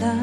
love.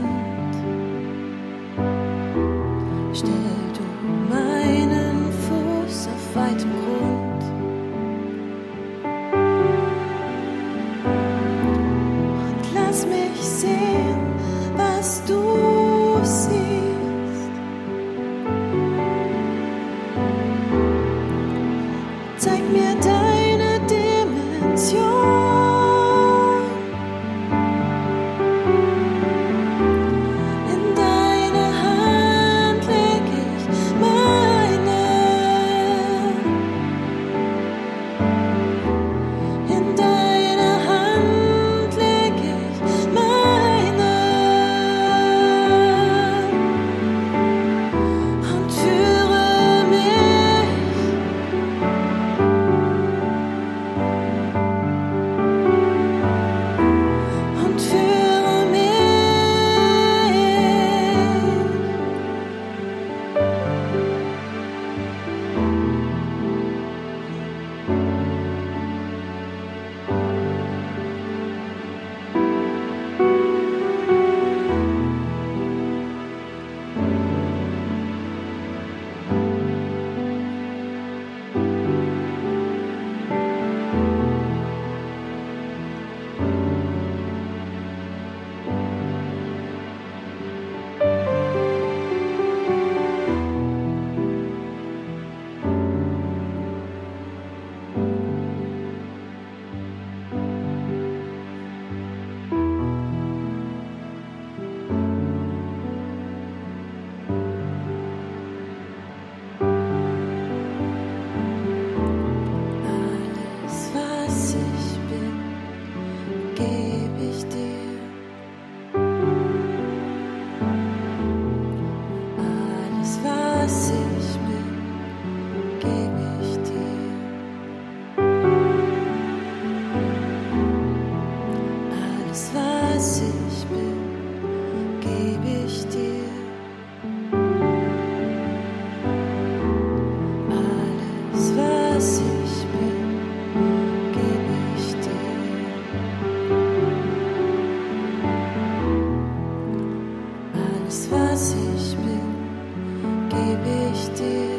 bist.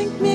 Schenk mir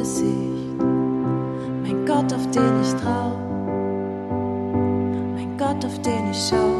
Gesicht. Mein Gott, auf den ich trau, mein Gott, auf den ich schau.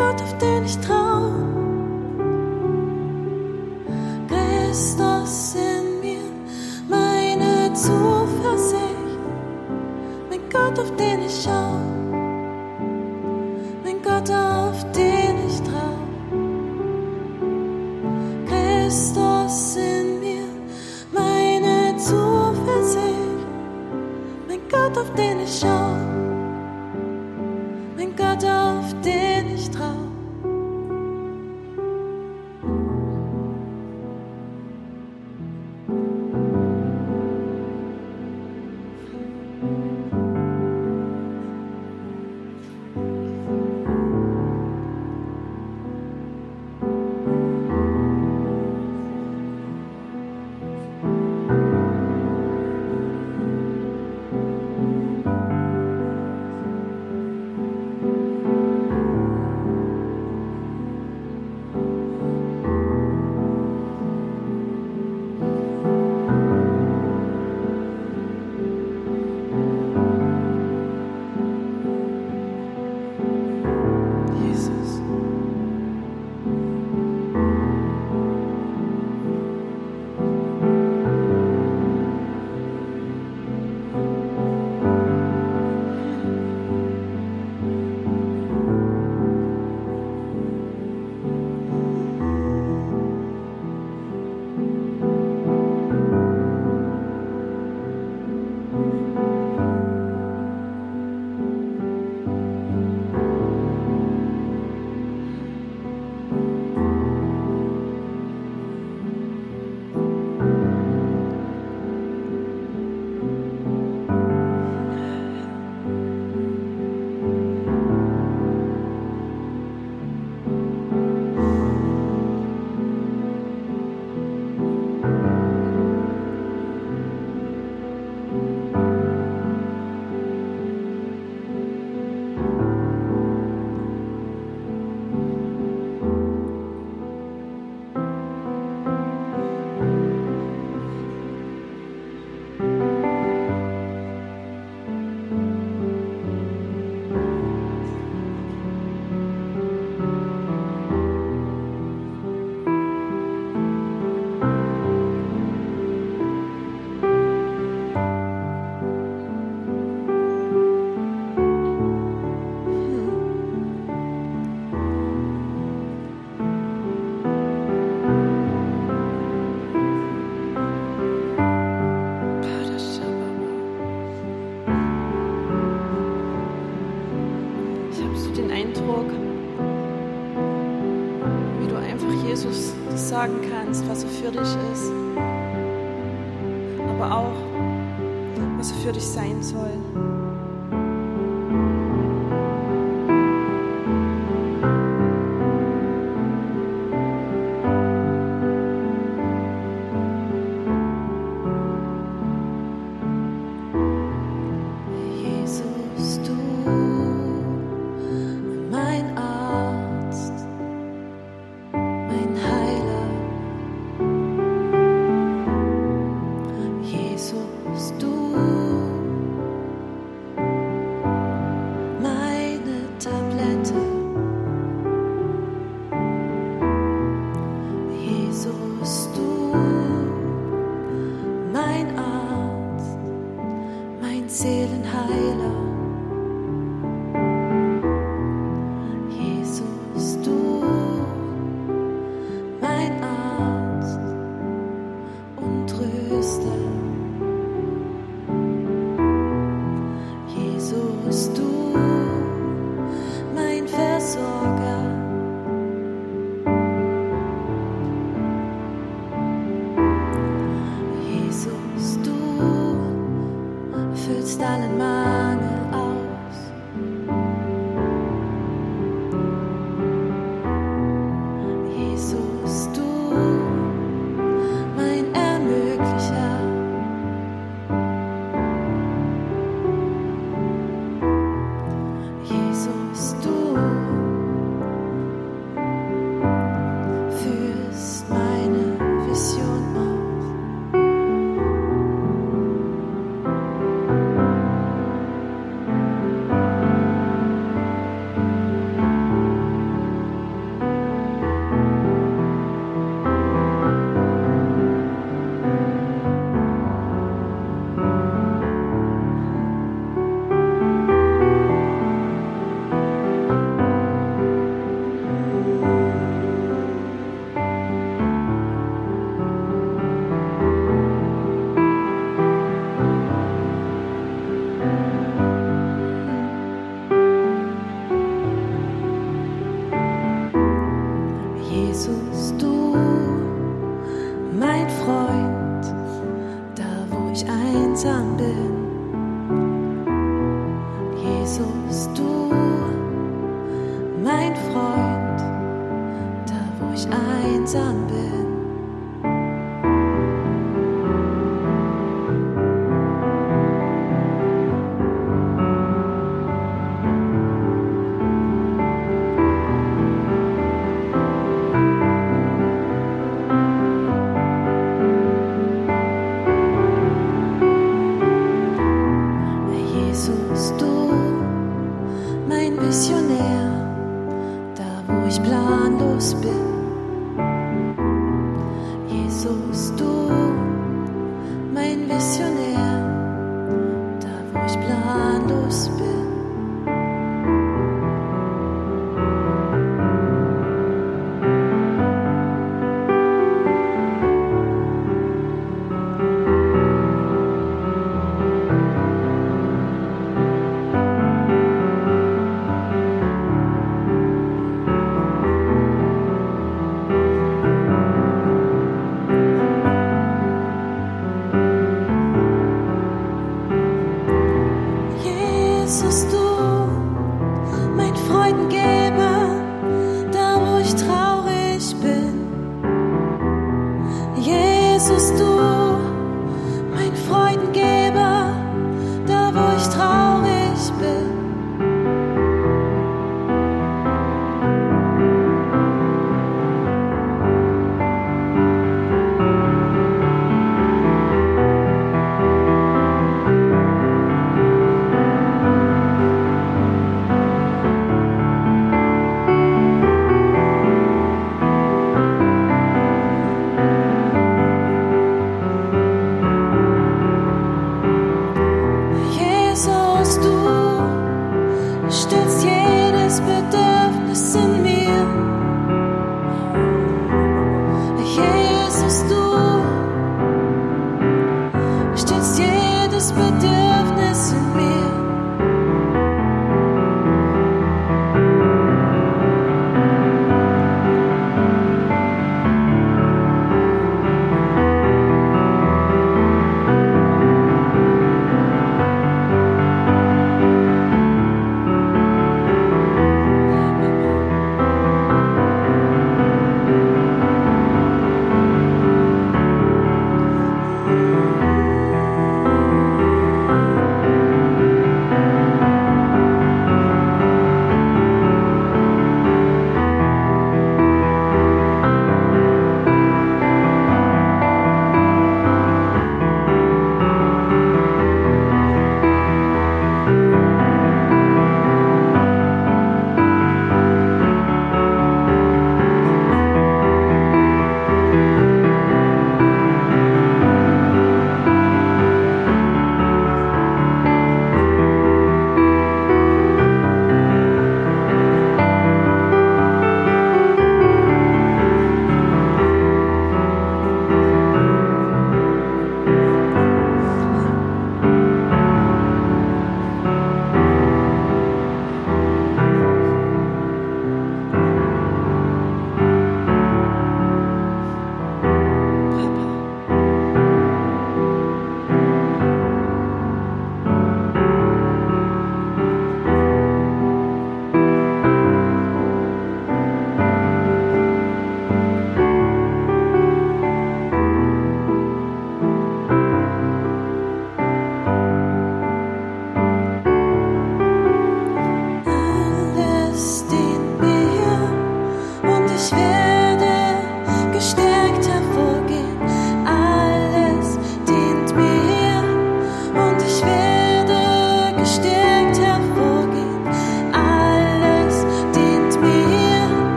Gott, auf den ich trau. Christus in mir, meine Zuversicht, mein Gott, auf den ich schaue. Soil.